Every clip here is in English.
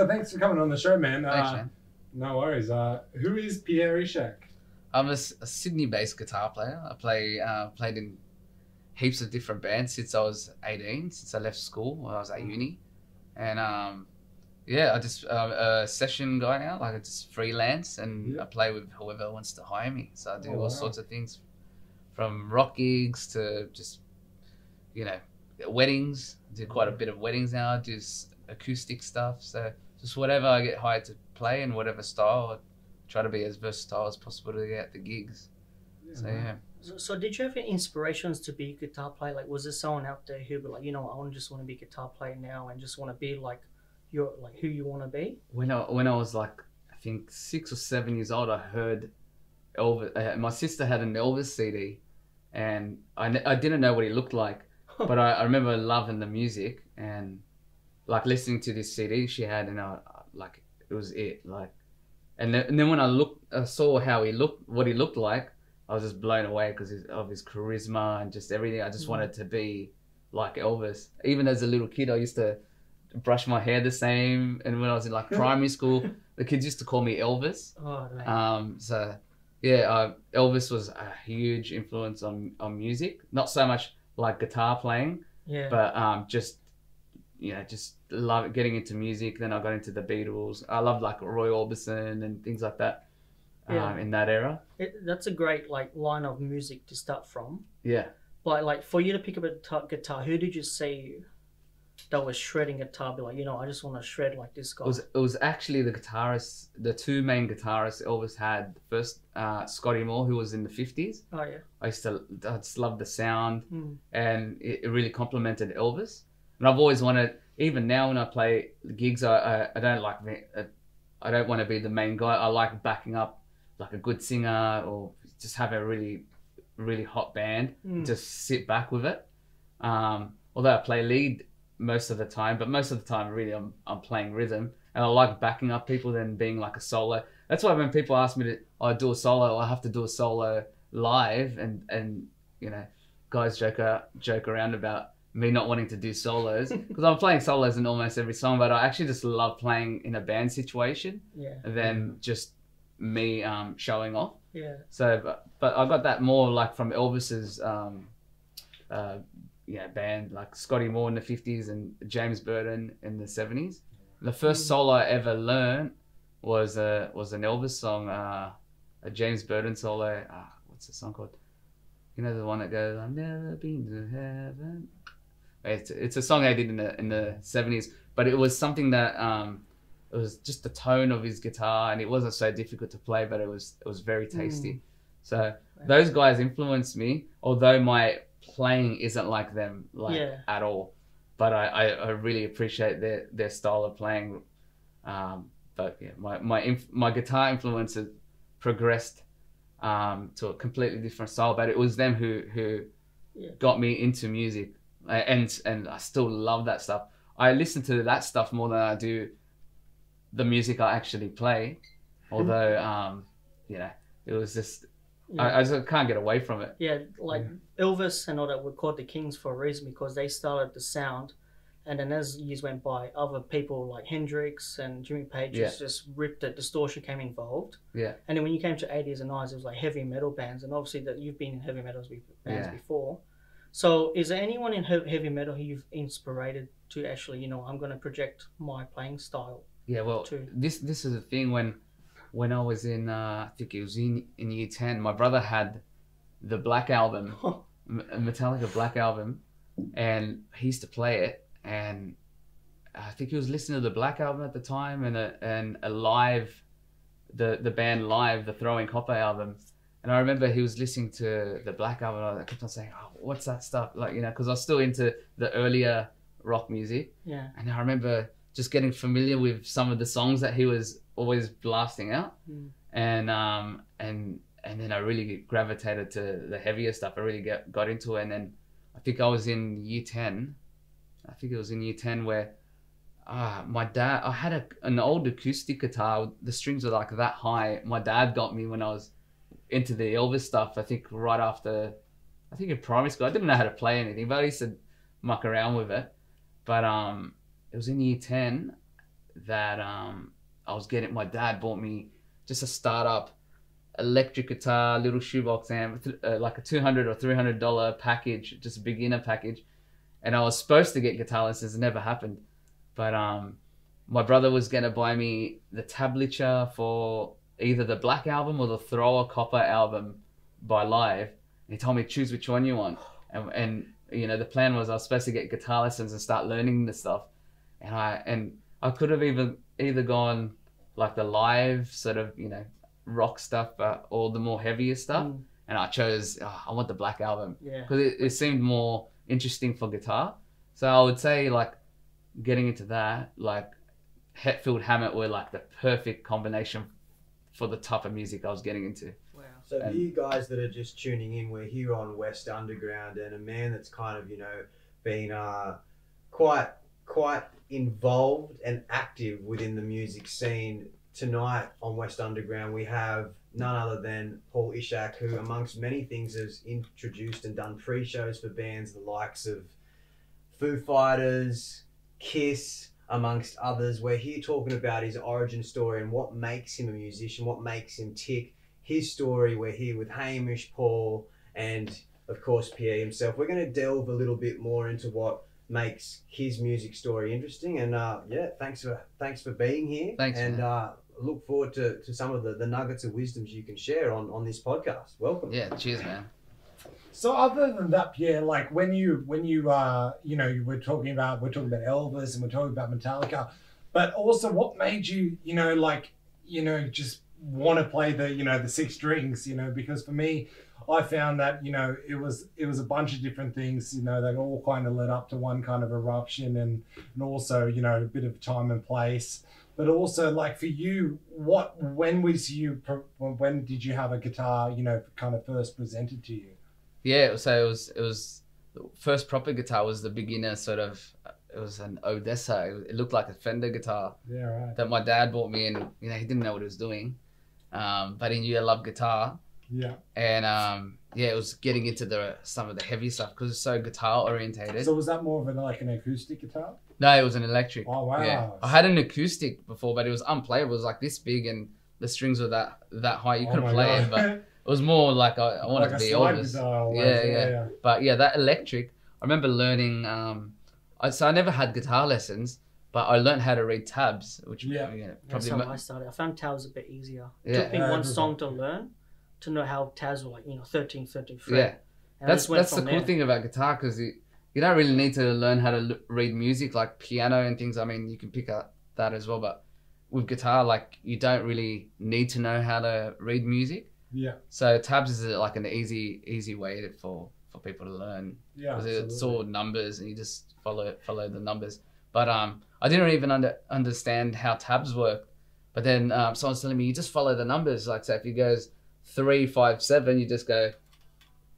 so thanks for coming on the show, man. Thanks, uh, man. No worries. Uh, who is Pierre Ishak? I'm a Sydney-based guitar player. I play uh, played in heaps of different bands since I was 18, since I left school when I was at uni, and um, yeah, I just uh, a session guy now. Like I just freelance and Yeah. I play with whoever wants to hire me. So I do Oh, all wow. sorts of things, from rock gigs to just you know weddings. I do quite a bit of weddings now. I do acoustic stuff. So just whatever I get hired to play in whatever style. I try to be as versatile as possible to get the gigs. So yeah. So, so did you have any inspirations to be a guitar player? Like, was there someone out there who, were like, you know, I just want to be a guitar player now and just want to be like your like who you want to be? When I when I was like I think six or seven years old, I heard Elvis. Uh, my sister had an Elvis CD, and I, I didn't know what he looked like, but I, I remember loving the music and like listening to this CD she had, and I like it was it like, and then, and then when I looked, I saw how he looked, what he looked like. I was just blown away because of his charisma and just everything. I just Mhm. wanted to be like Elvis. Even as a little kid, I used to brush my hair the same. And when I was in like primary school, the kids used to call me Elvis. Oh. Um, so yeah, uh, Elvis was a huge influence on on music. Not so much like guitar playing, yeah. but um, just know, just love getting into music. Then I got into the Beatles. I loved like Roy Orbison and things like that. Yeah. Um, in that era, it, that's a great like line of music to start from. yeah. But like for you to pick up a guitar, guitar who did you see that was shredding a guitar? Be like, you know, I just want to shred like this guy. It was it was actually the guitarist, the two main guitarists Elvis had. First, uh, Scotty Moore, who was in the fifties. oh yeah. I used to, I just loved the sound, Mm. and it, it really complemented Elvis. And I've always wanted, even now when I play gigs, I I, I don't like, uh, I don't want to be the main guy. I like backing up, like a good singer, or just have a really, really hot band. Mm. Just sit back with it. Um, although I play lead most of the time, but most of the time, really, I'm I'm playing rhythm, and I like backing up people than being like a solo. That's why when people ask me to, oh, do a solo, I have to do a solo live, and and you know, guys joke out, joke around about me not wanting to do solos because I'm playing solos in almost every song, but I actually just love playing in a band situation yeah. than just me um, showing off. Yeah. So, but, but I got that more like from Elvis's, um, uh, yeah, band like Scotty Moore in the fifties and James Burton in the seventies. The first Mm. solo I ever learned was a was an Elvis song, uh, a James Burton solo. Uh, what's the song called? You know the one that goes, "I've never been to heaven." It's it's a song I did in the in the seventies, but it was something that um, it was just the tone of his guitar, and it wasn't so difficult to play, but it was it was very tasty. So those guys influenced me, although my playing isn't like them like Yeah. at all. But I, I, I really appreciate their, their style of playing. Um, but yeah, my my inf- my guitar influences progressed um, to a completely different style. But it was them who who Yeah. got me into music, and and I still love that stuff. I listen to that stuff more than I do the music I actually play. Although, um, you know, it was just Yeah. I, I just can't get away from it. Yeah, like Elvis and all that were called the Kings for a reason because they started the sound, and then as years went by, other people like Hendrix and Jimmy Page Yeah. just, just ripped it. Distortion came involved. Yeah. And then when you came to eighties and nineties, it was like heavy metal bands, and obviously that you've been in heavy metal bands Yeah. before. So, is there anyone in heavy metal who you've inspired to actually, you know, I'm going to project my playing style? Yeah, well, True. this this is the thing when when I was in uh, I think it was in in year ten, my brother had the Black album, Metallica Black album, and he used to play it, and I think he was listening to the Black album at the time, and a and a live, the the band live, the Throwing Copper album, and I remember he was listening to the Black album. and I kept on saying, "Oh, what's that stuff?" Like you know, because I was still into the earlier rock music. yeah. And I remember just getting familiar with some of the songs that he was always blasting out, Mm. and um and and then I really gravitated to the heavier stuff. I really get, got into it, and then I think I was in year ten. I think it was in year ten where. Ah, my dad. I had a, an old acoustic guitar. The strings were like that high. My dad got me when I was into the Elvis stuff. I think right after, I think in primary school. I didn't know how to play anything, but I used to muck around with it. But um, it was in year ten that um, I was getting. My dad bought me just a startup electric guitar, little shoebox amp, uh, like a two hundred or three hundred dollar package, just a beginner package. And I was supposed to get guitar lessons, it never happened. But um, my brother was gonna buy me the tablature for either the Black album or the Throwing Copper album by Live. And he told me choose which one you want. And, and you know the plan was I was supposed to get guitar lessons and start learning the stuff. And I and I could have even either gone like the live sort of you know rock stuff, but or the more heavier stuff. Mm, And I chose oh, I want the Black album yeah. because it, it seemed more interesting for guitar. So I would say like getting into that, like Hetfield Hammett were like the perfect combination for the type of music I was getting into. Wow. So for And- you guys that are just tuning in, we're here on West Underground, and a man that's kind of you know been uh, quite quite involved and active within the music scene. Tonight on West Underground, we have none other than Paul Ishak, who, amongst many things, has introduced and done pre-shows for bands the likes of Foo Fighters, Kiss, amongst others. We're here talking about his origin story and what makes him a musician, what makes him tick his story. We're here with Hamish, Paul, and of course Pierre himself. We're going to delve a little bit more into what makes his music story interesting. And uh, yeah, thanks for thanks for being here. Thanks, And man. uh, look forward to, to some of the, the nuggets of wisdoms you can share on, on this podcast. Welcome. Yeah, cheers, man. So other than that, Pierre, like when you when you uh you know you were talking about we're talking about Elvis and we're talking about Metallica, but also what made you you know like you know just want to play the you know the six strings you know? Because for me I found that you know it was it was a bunch of different things you know that all kind of led up to one kind of eruption and and also you know a bit of time and place. But also like for you what when was you when did you have a guitar you know kind of first presented to you Yeah, so it was it was the first proper guitar was the beginner sort of it was an Odessa. It looked like a Fender guitar yeah right that my dad bought me, and you know he didn't know what he was doing, um, but he knew I loved guitar, yeah and um, yeah, it was getting into the some of the heavy stuff because it's so guitar orientated. So was that more of an like an acoustic guitar? no, it was an electric. Oh wow! Yeah, I had an acoustic before, but it was unplayable. It was like this big, and the strings were that that high. You Oh couldn't play God. it, but it was more like I, I wanted like to be slide Elvis. guitar almost, Yeah, yeah. But yeah, that electric. I remember learning. Um, I, so I never had guitar lessons, but I learned how to read tabs, which Yeah. you know, That's how mo- I started. I found tabs a bit easier. It Yeah. took me Yeah, one song to learn to know how tabs were like, you know, 13, 13 fret. yeah. And That's that's the cool there. thing about guitar because you you don't really need to learn how to l- read music like piano and things. I mean, you can pick up that as well, but with guitar, like you don't really need to know how to read music. Yeah, So tabs is like an easy easy way to, for for people to learn yeah. because it's all numbers and you just follow follow the numbers. But um, I didn't even under, understand how tabs work. But then um, someone's telling me you just follow the numbers. Like so, if it goes three, five, seven, you just go,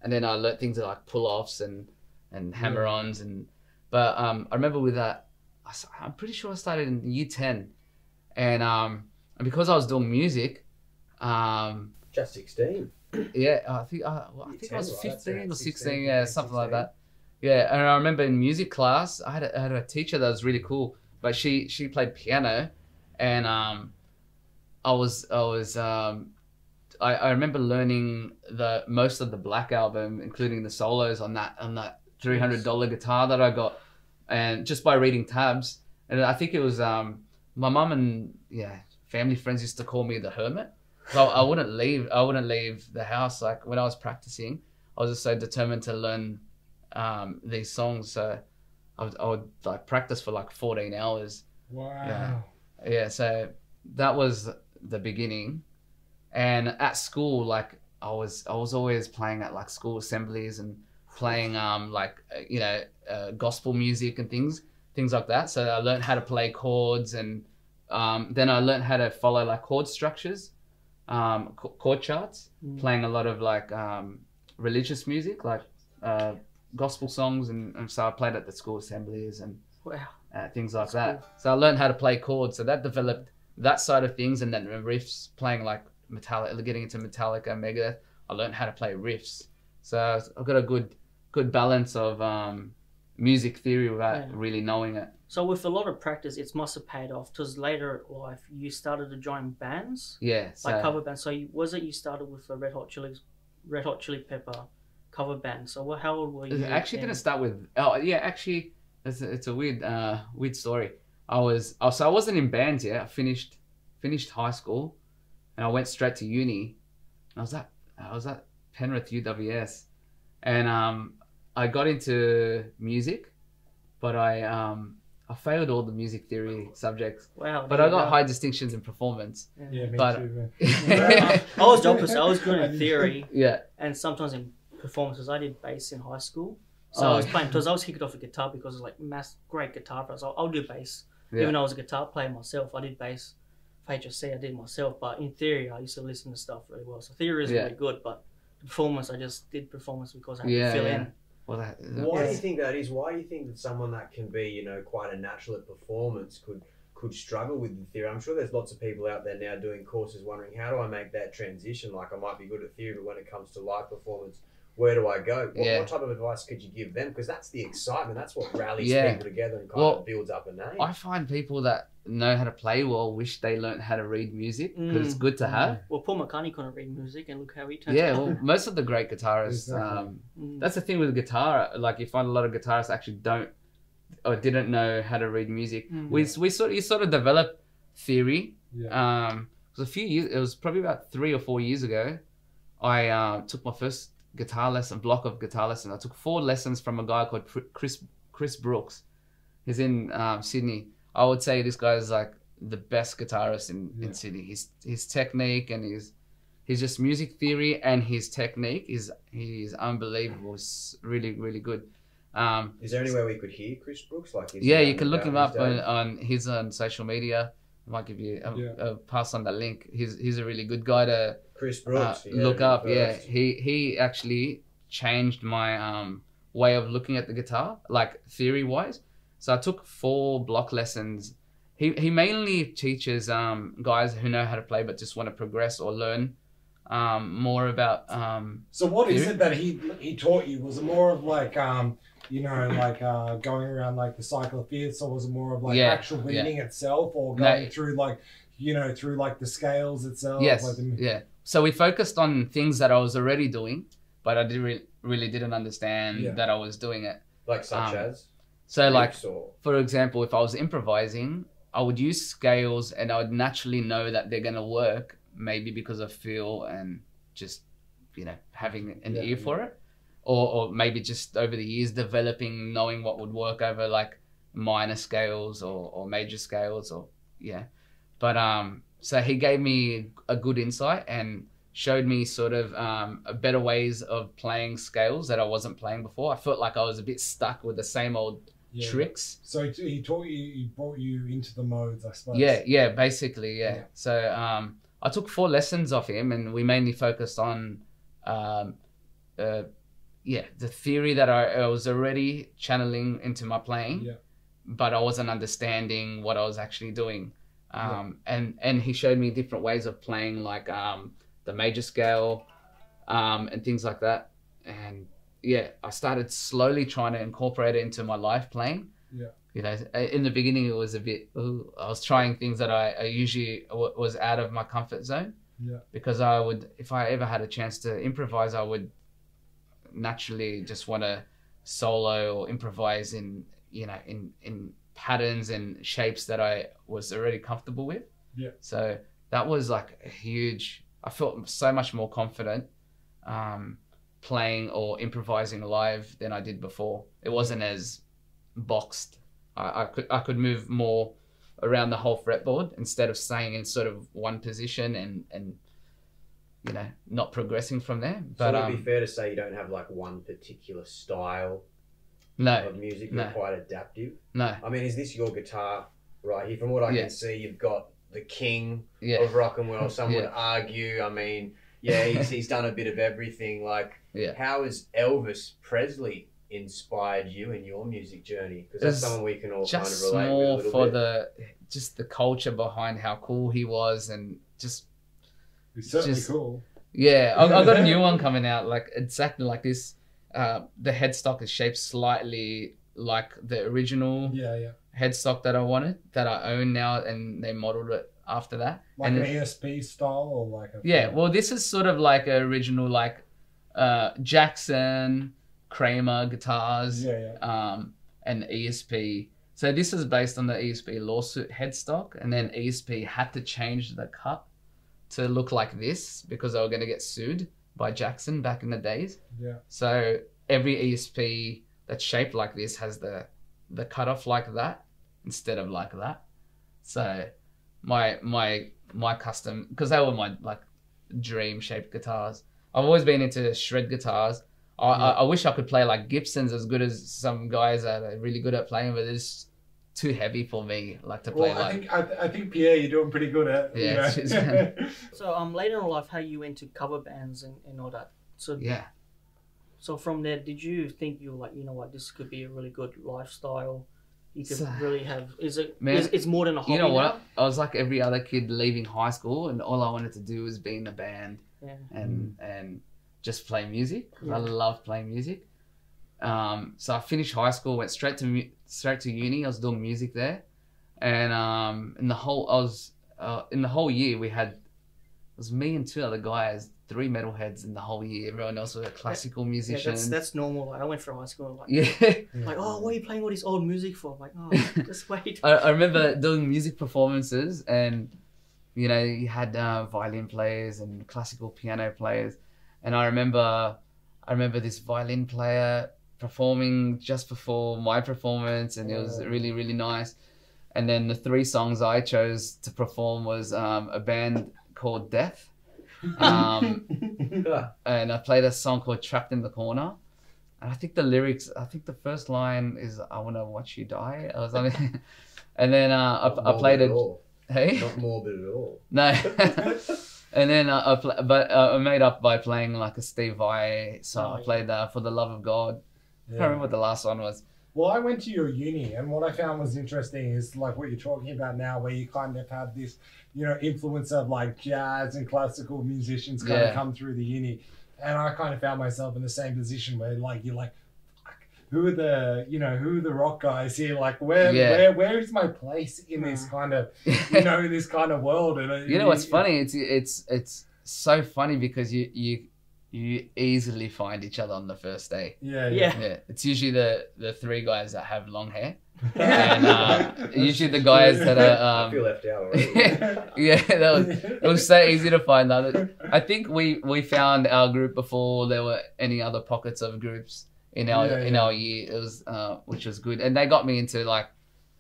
and then I learned things like pull offs and and hammer ons and. But um, I remember with that, I'm pretty sure I started in year ten, and um, and because I was doing music, um, Just 16. yeah, I think I, well, I think I was 10, right? 15 or 16, 16, yeah, 15, something like that. Yeah, and I remember in music class, I had a, I had a teacher that was really cool, but she she played piano, and um, I was I was um, I, I remember learning the most of the Black album, including the solos on that on that three hundred dollar guitar that I got, and just by reading tabs, and I think it was um, my mum and yeah family friends used to call me the hermit. So I wouldn't leave. I wouldn't leave the house. Like when I was practicing, I was just so determined to learn um, these songs. So I would, I would like practice for like 14 hours. Wow. Yeah. Yeah. So that was the beginning. And at school, like I was, I was always playing at like school assemblies and playing um like you know uh, gospel music and things, things like that. So I learned how to play chords and um, then I learned how to follow like chord structures, um, chord charts Mm. playing a lot of like um, religious music, like uh, gospel songs, and, and so I played at the school assemblies and Wow. uh, things like That's that. So I learned how to play chords. So that developed that side of things, and then riffs, playing like Metallica, getting into Metallica, Megadeth. I learned how to play riffs. So I've got a good good balance of um, music theory without Yeah. really knowing it. So with a lot of practice, it must have paid off. Because later in life, you started to join bands, Yeah. So like cover bands. So you, was it you started with the Red Hot Chili, Red Hot Chili Pepper cover band? So what, how old were you? it actually then? didn't start with. Oh yeah, actually, it's a, it's a weird uh weird story. I was oh, so I wasn't in bands yet. I finished finished high school, and I went straight to uni. And I was at I was at Penrith UWS, and um I got into music, but I um I failed all the music theory subjects, Wow. but I got go. high distinctions in performance. Yeah, me But- too. Man. I was the opposite. I was good in theory yeah, and sometimes in performances. I did bass in high school. So Oh. I was playing because I was kicked off a guitar because it's like mass great guitar players. I'll, I'll do bass. yeah. Even though I was a guitar player myself, I did bass. For HSC, I did myself. But in theory, I used to listen to stuff really well. So theory is Yeah. really good, but the performance, I just did performance because I had Yeah, to fill yeah. in. Well, that, Why do you think that is? Why do you think that someone that can be, you know, quite a natural at performance could could struggle with the theory? I'm sure there's lots of people out there now doing courses wondering how do I make that transition? Like I might be good at theory, but when it comes to live performance, where do I go? What, Yeah. what type of advice could you give them? Because that's the excitement. That's what rallies Yeah. people together and kind Well, of builds up a name. I find people that know how to play well wish they learned how to read music because it's Mm. good to have. Well, Paul McCartney couldn't read music, and look how he turned Yeah, out. well, most of the great guitarists. Exactly. Um, Mm. that's the thing with guitar. Like you find a lot of guitarists actually don't or didn't know how to read music. Mm. We we sort of, you sort of develop theory. Yeah. Um, it was a few years. It was probably about three or four years ago. I uh, took my first guitar lesson, block of guitar lesson. I took four lessons from a guy called Chris Chris Brooks. He's in um, Sydney. I would say this guy is like the best guitarist in, Yeah. in Sydney. His his technique and his his just music theory and his technique is he's unbelievable. It's really really good. Um, is there anywhere we could hear Chris Brooks? Like, yeah, you can look him up on, on his on social media. I might give you a, Yeah. a pass on the link. He's he's a really good guy to Chris uh, yeah, look up. Yeah, he he actually changed my um way of looking at the guitar, like theory wise. So I took four block lessons. He he mainly teaches um guys who know how to play but just want to progress or learn um more about um So what Theory? it that he he taught you? Was it more of like um you know like uh going around like the cycle of fifths, or was it more of like Yeah, actual yeah. reading itself, or No. going through like you know through like the scales itself? yes Like the, yeah. So we focused on things that I was already doing, but I didn't re- really didn't understand Yeah. that I was doing it. like such um, as. So like or- for example, if I was improvising, I would use scales and I would naturally know that they're gonna work, maybe because of feel and just you know having an Yeah, ear for it, or or maybe just over the years developing knowing what would work over like minor scales or or major scales or yeah, but um, so he gave me a good insight and showed me sort of um, a better ways of playing scales that I wasn't playing before. I felt like I was a bit stuck with the same old yeah. tricks. So he he taught you, he brought you into the modes, I suppose. Yeah, yeah, basically, yeah. Yeah. So um, I took four lessons off him, and we mainly focused on, um, uh, yeah, the theory that I, I was already channeling into my playing, Yeah. but I wasn't understanding what I was actually doing. Um, and and he showed me different ways of playing, like um, the major scale, um, and things like that. And yeah, I started slowly trying to incorporate it into my life playing Yeah. you know in the beginning it was a bit ooh, i was trying things that i, I usually w- was out of my comfort zone Yeah. because i would if i ever had a chance to improvise i would naturally just want to solo or improvise in you know in in patterns and shapes that i was already comfortable with Yeah. so that was like a huge i felt so much more confident um playing or improvising live than i did before it wasn't as boxed. I, I could I could move more around the whole fretboard instead of staying in sort of one position and and you know not progressing from there. So But would it be um, fair to say you don't have like one particular style no, of music? You're no. quite adaptive. no, I mean, is this your guitar right here? From what I Yeah. can see, you've got the king yeah, of rock and roll. Some would argue. I mean, yeah, he's, he's done a bit of everything. Like, Yeah. how has Elvis Presley inspired you in your music journey? Because that's someone we can all kind of relate with a little for bit. the just the culture behind how cool he was and just It's certainly Just- cool. Yeah, I, I got a new one coming out, like exactly like this. Uh, the headstock is shaped slightly like the original Yeah, yeah. headstock that I wanted that I own now, and they modeled it after that. Like and an it- ESP style or like a yeah, well, this is sort of like a original like uh, Jackson, Kramer guitars, yeah, yeah. um, and ESP. So this is based on the ESP lawsuit headstock, and then ESP had to change the cut to look like this because they were going to get sued by Jackson back in the days. Yeah. So every ESP that's shaped like this has the the cutoff like that instead of like that. So my my my custom because they were my like dream shaped guitars. I've always been into shred guitars. I, I, I wish I could play like Gibsons as good as some guys that are really good at playing, but it's too heavy for me. Like to play Well, I like think I, th- I think Pierre, you're doing pretty good at. you Yeah, know. it's just- So um, later in life, how you went to cover bands and, and all that. So yeah. so from there, did you think you were like, you know what, this could be a really good lifestyle? You could So- really have. Is it? Man, is, it's more than a hobby You know now? what? I was like every other kid leaving high school, and all I wanted to do was be in a band Yeah. and and just play music. 'cause I Yeah. love playing music. Um, so I finished high school, went straight to straight to uni. I was doing music there, and um, in the whole I was uh, in the whole year we had it was me and two other guys, three metalheads in the whole year. Everyone else were classical Yeah, musicians. that's that's normal. Like, I went through high school. Like, yeah. like, oh, what are you playing all this old music for? I'm like, oh, just wait. I, I remember doing music performances and you know you had uh, violin players and classical piano players and i remember i remember this violin player performing just before my performance and it was really really nice and then the three songs i chose to perform was um, a band called death um, and I played a song called "Trapped in the Corner." And I think the lyrics, I think the first line is "I want to watch you die" or something. and then uh, I, I played it. Hey, Not morbid at all. no. and then uh, I pl- but uh, I made up by playing like a Steve Vai song. Oh, I yeah. played uh, "For the Love of God." I Yeah. can't remember what the last one was. Well, I went to your uni, and what I found was interesting is like what you're talking about now, where you kind of have this, you know, influence of like jazz and classical musicians kind Yeah. of come through the uni, and I kind of found myself in the same position where like you're like, who are the, you know, who are the rock guys here? Like, where, Yeah. where, where is my place in hmm. this kind of, you know, in this kind of world? And uh, you know what's it- funny? It's it's it's so funny because you you you easily find each other on the first day. Yeah, Yeah. Yeah, it's usually the the three guys that have long hair, and uh, usually the guys that are I feel um, left out already. yeah, that was it was so easy to find that. I think we we found our group before there were any other pockets of groups in our Yeah, in yeah. our year. It was uh, which was good, and they got me into like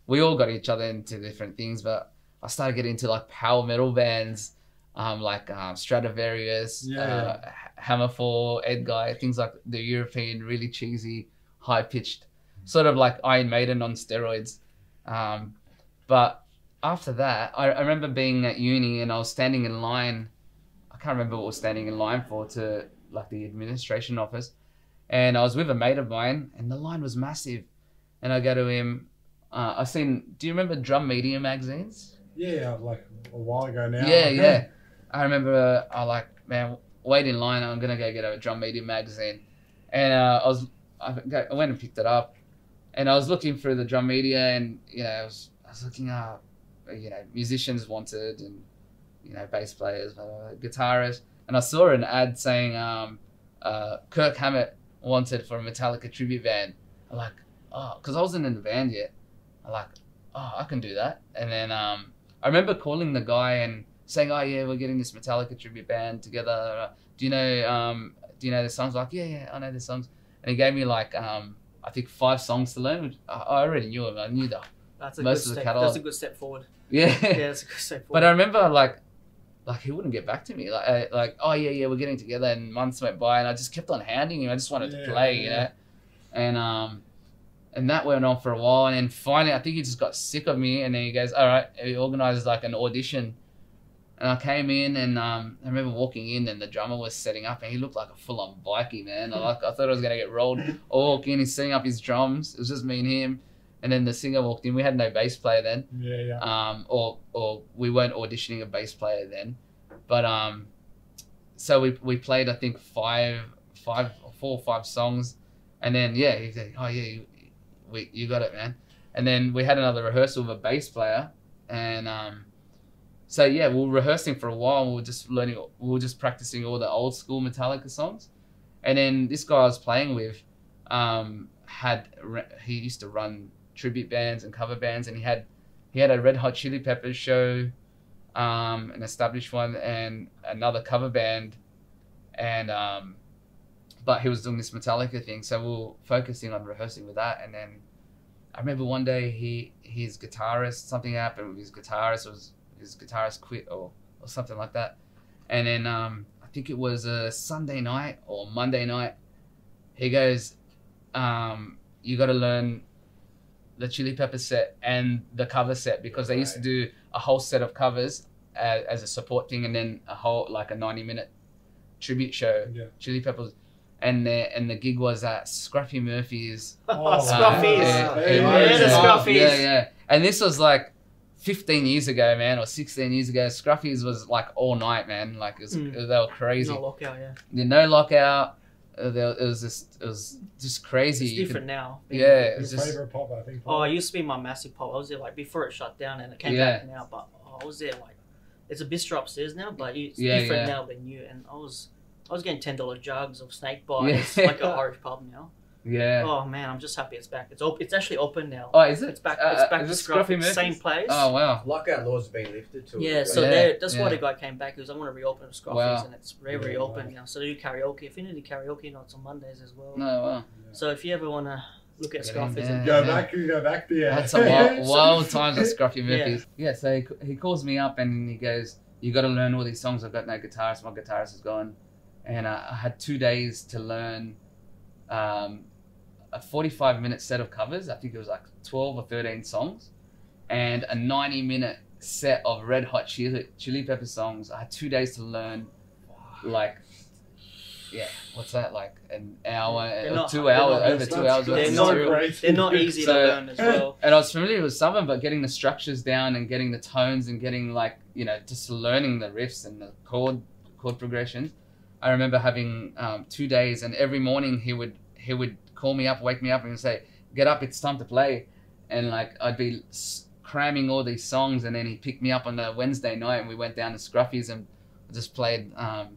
we all got each other into different things, but I started getting into like power metal bands, um, like um, Stratovarius, Yeah, uh, Hammerfall, Edguy, things like the European, really cheesy, high pitched, sort of like Iron Maiden on steroids. Um, but after that, I, I remember being at uni and I was standing in line. I can't remember what I was standing in line for to like the administration office, and I was with a mate of mine, and the line was massive. And I go to him. Uh, I seen. Do you remember Drum Media magazines? yeah, like a while ago now. Yeah, yeah. I remember. I like, man, wait in line. I'm gonna go get a Drum Media magazine, and uh, I was. I, went and picked it up, and I was looking through the Drum Media, and you know, I was. I was looking up, you know, musicians wanted, and you know, bass players, guitarists, and I saw an ad saying, um, uh, Kirk Hammett wanted for a Metallica tribute band. I'm like, oh, because I wasn't in the band yet. I'm like, oh, I can do that. And then um, I remember calling the guy and saying, "Oh yeah, we're getting this Metallica tribute band together. Do you know? Um, do you know the songs?" Like, yeah, yeah, I know the songs. And he gave me like, um, I think five songs to learn. which I, I already knew them. I knew that. That's a Most good of the step. catalog. That's a good step forward. Yeah. Yeah, that's a good step forward. but I remember like, like he wouldn't get back to me. Like, uh, like, oh yeah, yeah, we're getting together. And months went by, and I just kept on hounding him. I just wanted Yeah, to play, you know. And um, and that went on for a while, and then finally, I think he just got sick of me, and then he goes, "All right," he organizes like an audition, and I came in, and um, I remember walking in, and the drummer was setting up, and he looked like a full-on bikie man. I like, I thought I was gonna get rolled. I walk in, he's setting up his drums. It was just me and him, and then the singer walked in. We had no bass player then, yeah, yeah. um, or or we weren't auditioning a bass player then, but um, so we we played I think five five four or five songs, and then yeah he said oh yeah you- we you got it, man. And then we had another rehearsal with a bass player, and um, so yeah, we were rehearsing for a while. We were just learning, we were just practicing all the old school Metallica songs, and then this guy I was playing with, um, had he used to run tribute bands and cover bands, and he had he had a Red Hot Chili Peppers show, um, an established one, and another cover band, and um, but he was doing this Metallica thing, so we were focusing on rehearsing with that, and then I remember one day he his guitarist something happened with his guitarist. Was his guitarist quit or or something like that, and then um, I think it was a Sunday night or Monday night. He goes, um, "You got to learn the Chili Pepper set and the cover set because they used to do a whole set of covers as, as a support thing, and then a whole like a ninety minute tribute show, Yeah. Chili Peppers." And the, and the gig was at Scruffy Murphy's Oh, Scruffies. yeah, yeah, yeah, the yeah, Scruffies. Yeah, yeah. And this was like 15 years ago, man, or 16 years ago. Scruffies was like all night, man. Like it was, Mm. they were crazy. No lockout, yeah. Yeah, no lockout. Uh, there, it was just, it was just crazy. It's different could- now. yeah, Your it's just favorite pop, I think. Oh, it used to be my massive pop. I was there like before it shut down and it came Yeah. back now, but oh, I was there like it's a bistro upstairs now, but it's Yeah, different yeah. now than you. And I was I was getting ten dollar jugs of snake bite. It's Yeah. like an Irish pub now. Yeah. Oh man, I'm just happy it's back. It's op- It's actually open now. Oh, is it? It's back. Uh, it's back is to it Scruff. Scruffy It's same place. Oh wow. Lockout laws have been lifted too. Yeah, so Yeah, they're- that's why the guy came back. He was, I want to reopen Scruffies, Wow. and it's re Yeah, reopened wow. now. So they do karaoke. Affinity karaoke nights on Mondays as well. No, wow. So if you ever want to look at Get in Scruffies, Go Yeah. back, you go back there. I had some wild, So- wild times at Scruffy Yeah. Murphy's. Yeah. so he, he calls me up and he goes, "You got to learn all these songs. I've got no guitarist. My guitarist is gone." And uh, I had two days to learn um, a forty-five minute set of covers. I think it was like twelve or thirteen songs, and a ninety-minute set of Red Hot Chili, Chili Pepper songs. I had two days to learn, like. Yeah, what's that like? An hour, They're or not- two hours, not- over two hours. they're not- they're not easy So- to learn as well. And I was familiar with some of them, but getting the structures down and getting the tones and getting like you know just learning the riffs and the chord chord progressions. I remember having um, two days, and every morning he would he would call me up, wake me up, and say, "Get up, it's time to play." And like I'd be cramming all these songs, and then he picked me up on a Wednesday night, and we went down to Scruffy's and just played. Um,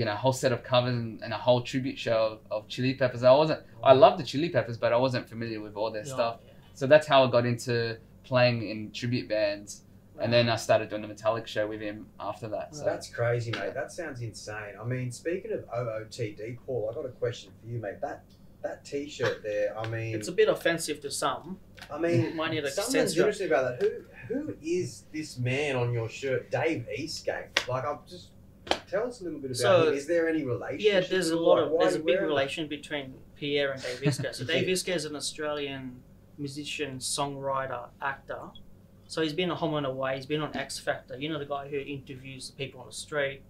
you know, a whole set of covers and, and a whole tribute show of, of Chili Peppers. I wasn't, I loved the Chili Peppers, but I wasn't familiar with all their Yeah, stuff. yeah. So that's how I got into playing in tribute bands, and then I started doing the Metallic show with him after that. So That's crazy, mate. That sounds insane. I mean, speaking of OOTD, Paul, I got a question for you, mate. That that T-shirt there. I mean, It's a bit offensive to some. I mean, Might need a something's interesting about that. Who who is this man on your shirt, Dave Eastgate? Like, I'm just tell us a little bit about So- him. Is there any relation? Yeah, there's a lot of there's a big relation between Pierre and Dave Eastgate. So Dave Yeah. Iska is an Australian musician, songwriter, actor. So he's been a home and away. He's been on X Factor. You know the guy who interviews the people on the street,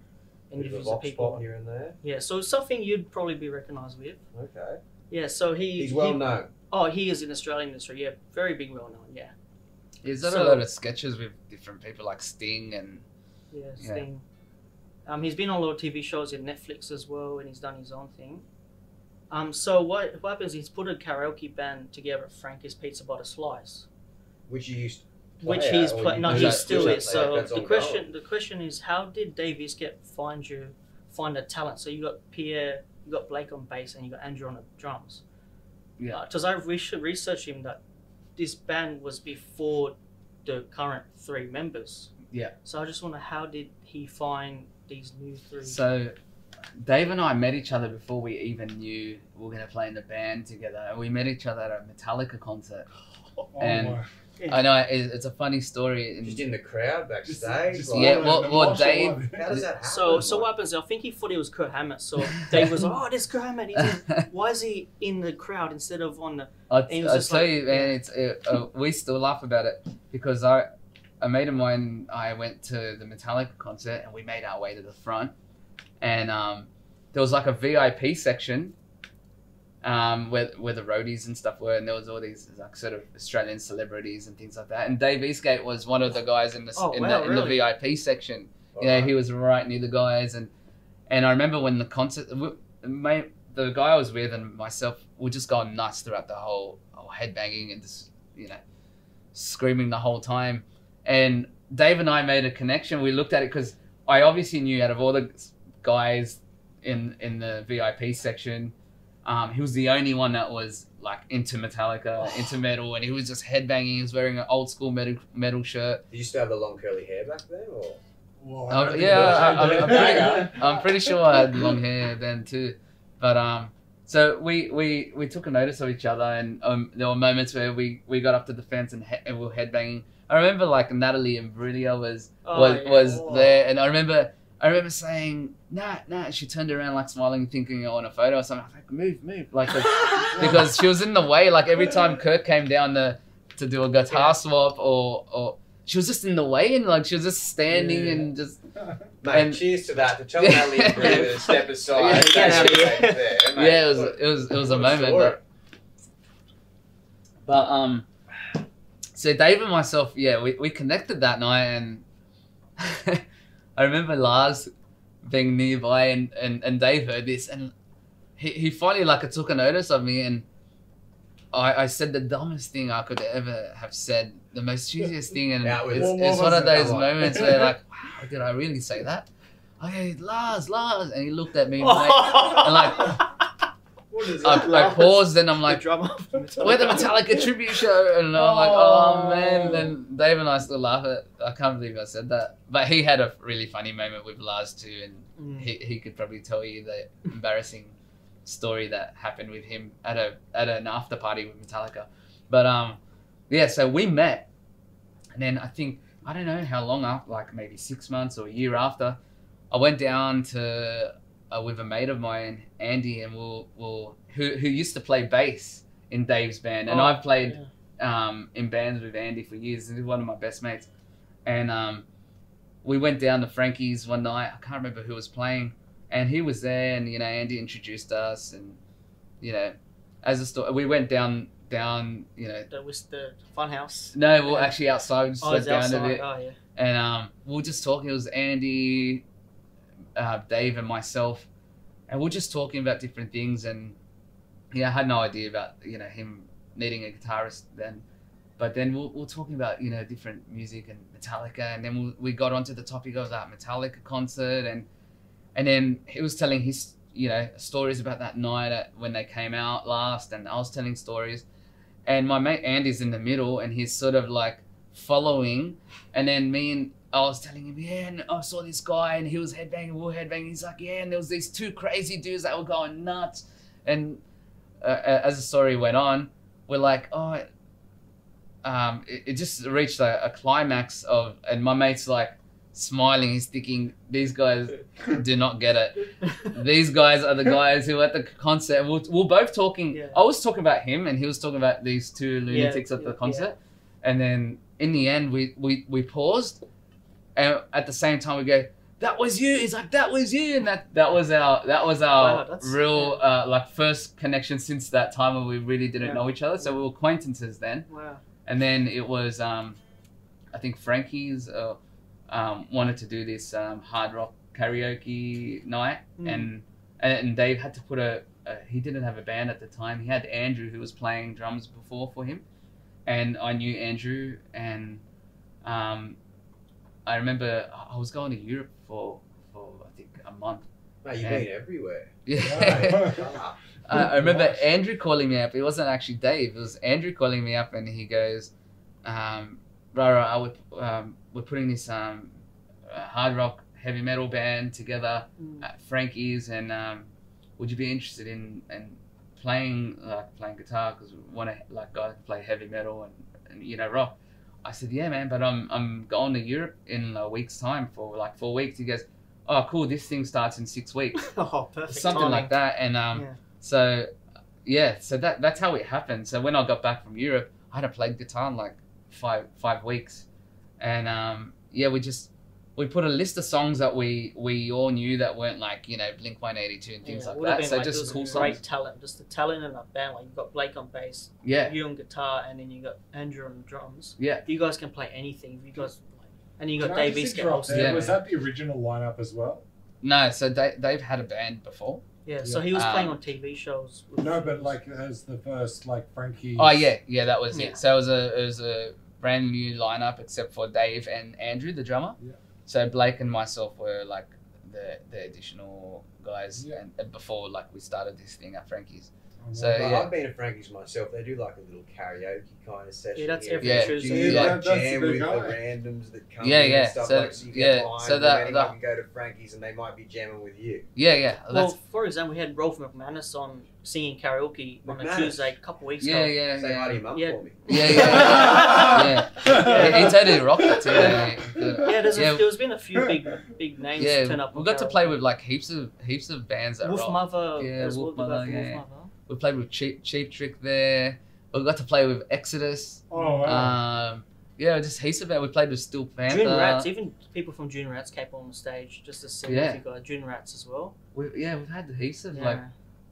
interviews the people. here and there. Yeah, so it's something you'd probably be recognised with. Okay, Yeah, so he he's well he- known. Oh, he is in Australian industry. Yeah, very big, well known. Yeah, he's done So- a lot of sketches with different people like Sting and yeah, Yeah. Sting. Um, he's been on a lot of TV shows in Netflix as well, and he's done his own thing. Um, so what, what happens? He's put a karaoke band together, Frankie's Pizza by the Slice. Which you used. to which he's at, or pla- you no he still is so the ongoing? question the question is how did Dave get find you find a talent so you got Pierre you got Blake on bass and you got Andrew on the drums Yeah. Uh, because I've re- researched him that this band was before the current three members Yeah. so I just wonder how did he find these new three so. Dave and I met each other before we even knew we were going to play in the band together. We met each other at a Metallica concert. Oh, And- my. I know it, it's a funny story. and- Just in the crowd Just- backstage. just like- Yeah, all well- well, Dave- How does that happen? so so what happens I think he thought it was Kirk Hammett so Dave was like oh this Kirk Hammett he's in, why is he in the crowd instead of on the I'll, And he was I'll just tell like- you, man, it's it, uh, we still laugh about it because I, a mate of mine, I went to the Metallica concert and we made our way to the front, and um, there was like a VIP section, um, where where the roadies and stuff were, and there was all these like sort of Australian celebrities and things like that. And Dave Eastgate was one of the guys in the Oh, in, wow, the, really? in the VIP section. You know, alright. he was right near the guys, and and I remember when the concert, may, the guy I was with and myself were just going nuts throughout the whole, whole headbanging and just you know screaming the whole time. And Dave and I made a connection. We looked at it because I obviously knew out of all the guys in in the VIP section, um, he was the only one that was like into Metallica, into metal, and he was just headbanging. He was wearing an old school metal metal shirt. Did you still have the long curly hair back then, or? Well, Oh, don't yeah, I, am do I'm it. I'm pretty sure I had long hair then too, but um, so we we we took a notice of each other, and um, there were moments where we we got up to the fence and, he- and we were headbanging. I remember like Natalie Imbruglia was Oh, was yeah. was there, and I remember I remember saying nah nah. She turned around like smiling, thinking I want a photo or something. I was like move move like because she was in the way. Like every time Kirk came down to to do a guitar Yeah. swap or or she was just in the way and like she was just standing Yeah. and just Mate, And- cheers to that. To tell Natalie Imbruglia to step aside. Yeah, that's get out of your here. mate there, yeah, it was it was it was a moment. story. But, but um, so Dave and myself, yeah, we, we connected that night, and I remember Lars being nearby, and, and, and Dave heard this, and he, he finally like took a notice of me, and I, I said the dumbest thing I could ever have said, the most cheesiest thing, and Yeah, it's, it's one of those moments where like, wow, did I really say that? Okay, Lars, Lars, and he looked at me, and like What is I? I paused, and I'm like like, drummer. we're the Metallica tribute show, and I'm like, oh Oh. man. Then Dave and I still laugh at. I can't believe I said that, but he had a really funny moment with Lars too, and Mm. he, he could probably tell you the embarrassing story that happened with him at a at an after party with Metallica. But um, yeah, so we met, and then I think I don't know how long after, like maybe six months or a year after, I went down to uh, with a mate of mine, Andy, and we'll we'll who who used to play bass in Dave's band, and Oh, I've played yeah. um, in bands with Andy for years. He's one of my best mates. And um, we went down to Frankie's one night. I can't remember who was playing. And he was there, and you know, Andy introduced us, and you know, as a story, we went down, down, you know. The was the funhouse. No, we we're actually outside, just Oh, went it's down a outside. bit, Oh yeah. and um, we were just talking. It was Andy, uh, Dave, and myself, and we are just talking about different things. And yeah, I had no idea about you know him needing a guitarist then, but then we we're, we we're talking about you know different music and Metallica, and then we, we got onto the topic of that Metallica concert, and and then he was telling his you know stories about that night at, when they came out last, and I was telling stories, and my mate Andy's in the middle, and he's sort of like following, and then me and I was telling him, yeah, and I saw this guy, and he was headbanging, we were headbanging. He's like, yeah, and there was these two crazy dudes that were going nuts, and uh, as the story went on, we're like, oh, um, it, it just reached a, a climax of, and my mate's like smiling. He's thinking, these guys do not get it. These guys are the guys who at the concert. We're, we're both talking. Yeah. I was talking about him, and he was talking about these two lunatics at yeah, the concert. And then in the end, we we we paused, and at the same time we go, "That was you." He's like, "That was you," and that that was our that was our Wow, real uh, like first connection since that time when we really didn't Yeah. know each other. So we were acquaintances then, Wow. and then it was um, I think Frankie's uh, um, wanted to do this um, hard rock karaoke night, Mm. and and Dave had to put a, a he didn't have a band at the time. He had Andrew who was playing drums before for him, and I knew Andrew, and um, I remember I was going to Europe for for I think a month. Mate, you've been everywhere. Yeah. Ah, I I remember Nice. Andrew calling me up. It wasn't actually Dave. It was Andrew calling me up, and he goes, um, "Rara, I would, um, we're putting this um, uh, hard rock heavy metal band together Mm. at Frankie's, and um, would you be interested in in playing like playing guitar because we want to like guys play heavy metal and, and you know rock?" I said, "Yeah, man, but I'm I'm going to Europe in a week's time for like four weeks." He goes, "Oh, cool. This thing starts in six weeks." Oh, perfect. something timing. like that. And um, Yeah. so yeah, so that that's how it happened. So when I got back from Europe, I had a played guitar in like five five weeks, and um, yeah, we just we put a list of songs that we we all knew that weren't like you know Blink One Eighty Two and things Yeah, like that. been So like, just there cool was great songs. talent, just the talent in that band. Like you've got Blake on bass, Yeah, you on guitar, and then you got Andrew on drums. Yeah. you guys can play anything. You guys, like, and you got Dave just Eastgate interrupt also. there? Yeah. Was that the original lineup as well? no, so Dave, Dave had a band before, Yeah, so he was playing Um, on TV shows. No, but like as the first like Frankie. Oh yeah, yeah, that was Yeah. it. So it was a it was a brand new lineup except for Dave and Andrew, the drummer. Yeah. So Blake and myself were like the the additional guys, Yeah. and, and before like we started this thing at Frankie's. Oh, So. Well, yeah. I've been to Frankie's myself. They do like a little karaoke kind of session. Yeah, that's here. every Yeah. Tuesday. Do you Yeah. like the jam big with the randoms that come Yeah, in yeah. and stuff So- like so you yeah, get so and that- anyone that- can go to Frankie's and they might be jamming with you. Yeah, yeah. Well, That's for example, we had Rove McManus on singing karaoke on a Tuesday a couple weeks yeah, ago. yeah, Say hi to yeah. your mum Yeah. for me. Yeah, yeah, yeah. He, he totally rocked it too. Yeah, Yeah, there's Yeah. A, there's been a few big big names yeah. turn up. we on got to karaoke. play with like heaps of heaps of bands that Wolf rock. Mother. Yeah, there's Wolf Wolfmother, Wolf yeah. Mother. We played with Cheap Cheap Trick there. We got to play with Exodus. Oh wow. Um, yeah, just heaps of it. We played with Steel Panther. Dune Rats, even people from Dune Rats came on the stage just to sing Yeah. with you guys. Dune Rats as well. We, yeah, we've had heaps of Yeah. like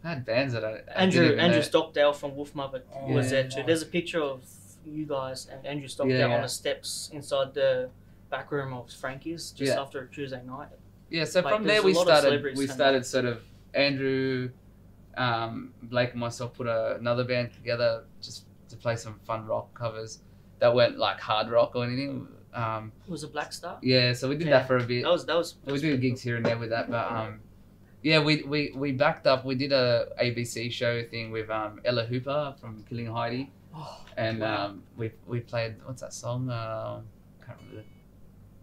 we've had bands that I, I Andrew Andrew know. Stockdale from Wolfmother Oh, was there yeah. too. There's a picture of you guys and Andrew Stockdale Yeah, on the steps inside the back room of Frankie's just Yeah. after a Tuesday night. Yeah, so Like, from there we started. We started sort of Andrew, um, Blake, and myself put a, another band together just to play some fun rock covers that weren't like hard rock or anything. Um, It was a Black Star. yeah, so we did Yeah. that for a bit. That was that was. we do pretty gigs here and there with that, but um, yeah, we, we we backed up. We did a ABC show thing with um Ella Hooper from Killing Heidi. Oh, and Wow. um we we played what's that song? Um, can't remember.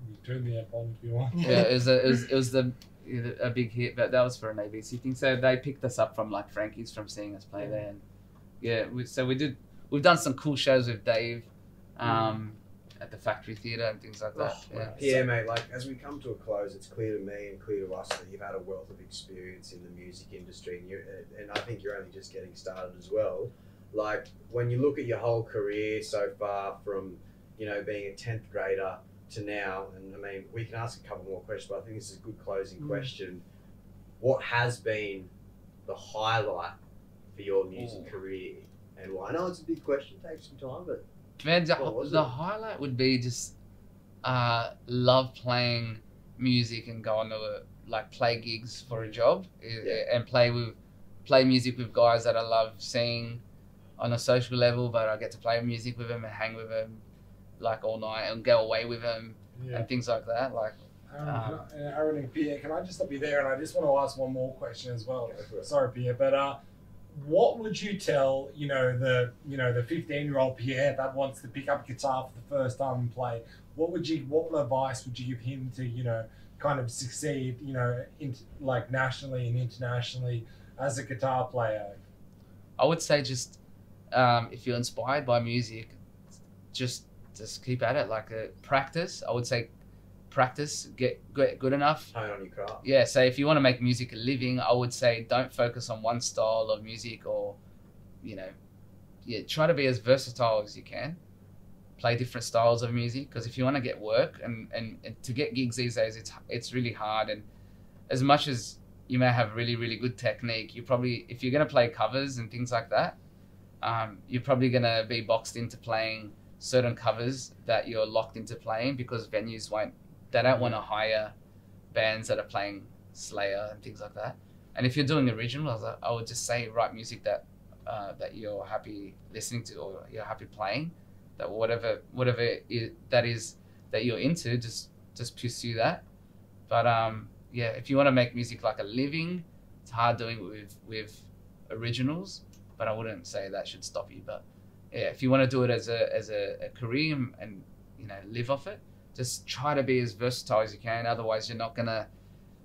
You turn the app on if you want. yeah, it was a, it was it was the a big hit, but that was for an ABC thing. So they picked us up from like Frankie's from seeing us play there, and yeah, we, so we did. We've done some cool shows with Dave, um, at the Factory Theatre and things like that. Oh, yeah. Yeah, mate. Like as we come to a close, it's clear to me and clear to us that you've had a wealth of experience in the music industry, and you and I think you're only just getting started as well. Like when you look at your whole career so far, from you know being a tenth grader to now, and I mean we can ask a couple more questions, but I think this is a good closing Mm. question. What has been the highlight for your music Ooh. career, and why? I know it's a big question, takes some time, but Man, the, What was the it? highlight would be just uh, love playing music and going to a, like play gigs for a job Yeah. and play with play music with guys that I love seeing on a social level, but I get to play music with them and hang with them like all night and go away with them Yeah. and things like that. Like, Aaron, Um, can I- Aaron and Pierre, can I just stop you there? And I just want to ask one more question as well. Go for it. Sorry, Pierre, but uh, what would you tell you know the you know the fifteen year old Pierre that wants to pick up guitar for the first time and play? What would you what advice would you give him to you know kind of succeed you know in, like nationally and internationally as a guitar player? I would say just um, if you're inspired by music, just just keep at it. Like uh, practice. I would say practice. Get get good enough. Hone on your craft. Yeah. So if you want to make music a living, I would say don't focus on one style of music or, you know, yeah, try to be as versatile as you can. Play different styles of music because if you want to get work and, and, and to get gigs these days, it's it's really hard. And as much as you may have really really good technique, you probably if you're gonna play covers and things like that, um, you're probably gonna be boxed into playing certain covers that you're locked into playing because venues won't they don't want to hire bands that are playing Slayer and things like that. And if you're doing originals, I- would just say write music that uh, that you're happy listening to or you're happy playing. That whatever whatever i that is that you're into, just just pursue that. But um, yeah, if you want to make music like a living, it's hard doing it with with originals. But I wouldn't say that should stop you. But yeah, if you want to do it as a as a, a career and you know live off it, just try to be as versatile as you can. Otherwise, you're not gonna,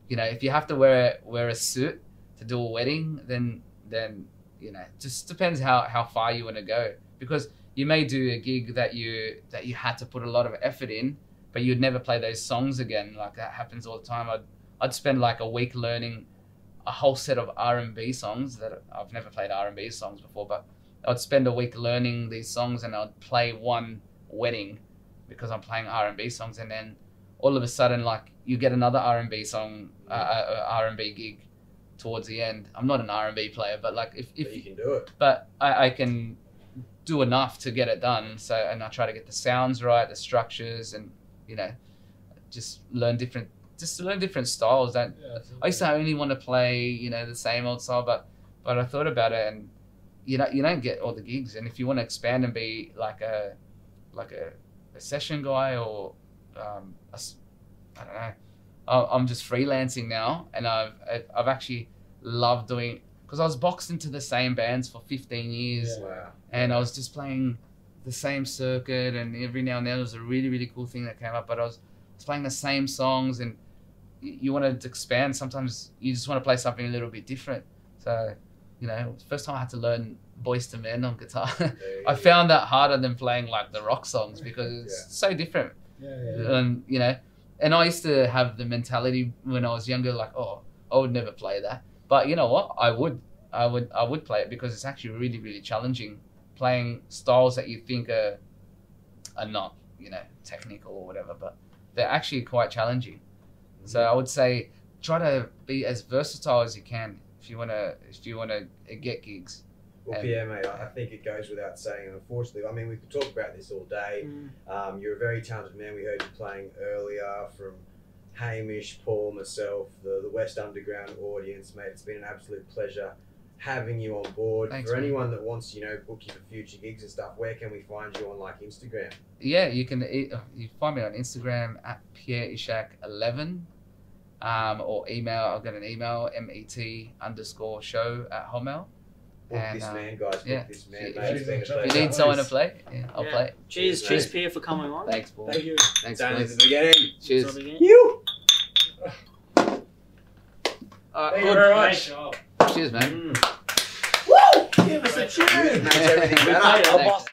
you know, if you have to wear wear a suit to do a wedding, then then you know, just depends how how far you want to go. Because you may do a gig that you that you had to put a lot of effort in, but you'd never play those songs again. Like that happens all the time. I'd I'd spend like a week learning a whole set of R and B songs that I've never played R and B songs before, but I'd spend a week learning these songs and I'd play one wedding because I'm playing R and B songs, and then all of a sudden, like you get another R and B song, uh, uh, R and B gig towards the end. I'm not an R and B player, but like if, if but you can do it. but I, I can do enough to get it done. So and I try to get the sounds right, the structures, and you know, just learn different just to learn different styles. That Yeah, I used to only want to play, you know, the same old style, but but I thought about it, and you know, you don't get all the gigs. And if you want to expand and be like a like a, a session guy or um, a I don't know, I'm just freelancing now, and I've I've- I've actually loved doing because I was boxed into the same bands for 15 years, Yeah. Wow. and I was just playing the same circuit, and every now and then there was a really really cool thing that came up, but I was, I was playing the same songs, and you, you want to expand. Sometimes you just want to play something a little bit different. So, you know, it was the first time I had to learn Boyz II Men on guitar. I found that harder than playing like the rock songs because it's so different. Yeah, yeah, yeah. And you know, and I used to have the mentality when I was younger, like, oh, I would never play that. But you know what? I would, I would, I would play it because it's actually really, really challenging playing styles that you think are, are not, you know, technical or whatever, but they're actually quite challenging. So mm-hmm. I would say try to be as versatile as you can if you wanna, if you wanna get gigs. Well, And- yeah, mate. I I think it goes without saying. Unfortunately, I mean, we could talk about this all day. Mm. Um, you're a very talented man. We heard you playing earlier from Hamish, Paul, myself, the, the West Underground audience, mate. It's been an absolute pleasure having you on board. Thanks, for man. anyone that wants, to, you know, book you for future gigs and stuff, where can we find you on like Instagram? yeah, you can e- you find me on Instagram at Pierre Ishak eleven, um, or email. I'll get an email met underscore show at hotmail. Book And, this uh, man, guys. Book yeah. this man, If mate. It's been a If If you need someone to play, yeah, I'll Yeah. play. Cheers, Cheers, cheers. Pierre, for coming on. Thanks, Paul. Thank you. Thanks, Done at boys. the beginning. Cheers. So. You. Uh, Thank you very much. Cheers, man. Mm. Woo! Give us a tune. Makes everything better. Thanks.